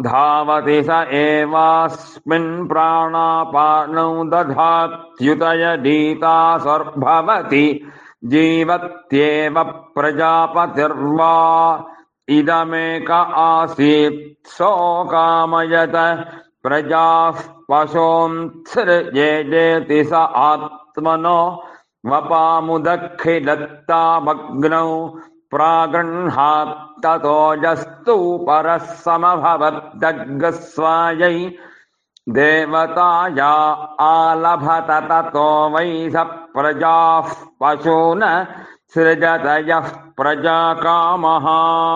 धावति स एवास्मिन् प्राणापानौ दधात्युत यदीतासर्भवति जीवत्येव प्रजापतिर्वा। इदमेक आसीत् सोकामयत, प्रजाः पशोऽन्त्सृजेति स आत्मनो वपामुदखिलत्तामग्नौ प्रागृह्णात्ततोजस्तु परः समभवद्दग्गस्वायै देवताया आलभत ततो वै स प्रजाः पशून् सृजत यः प्रजाकामः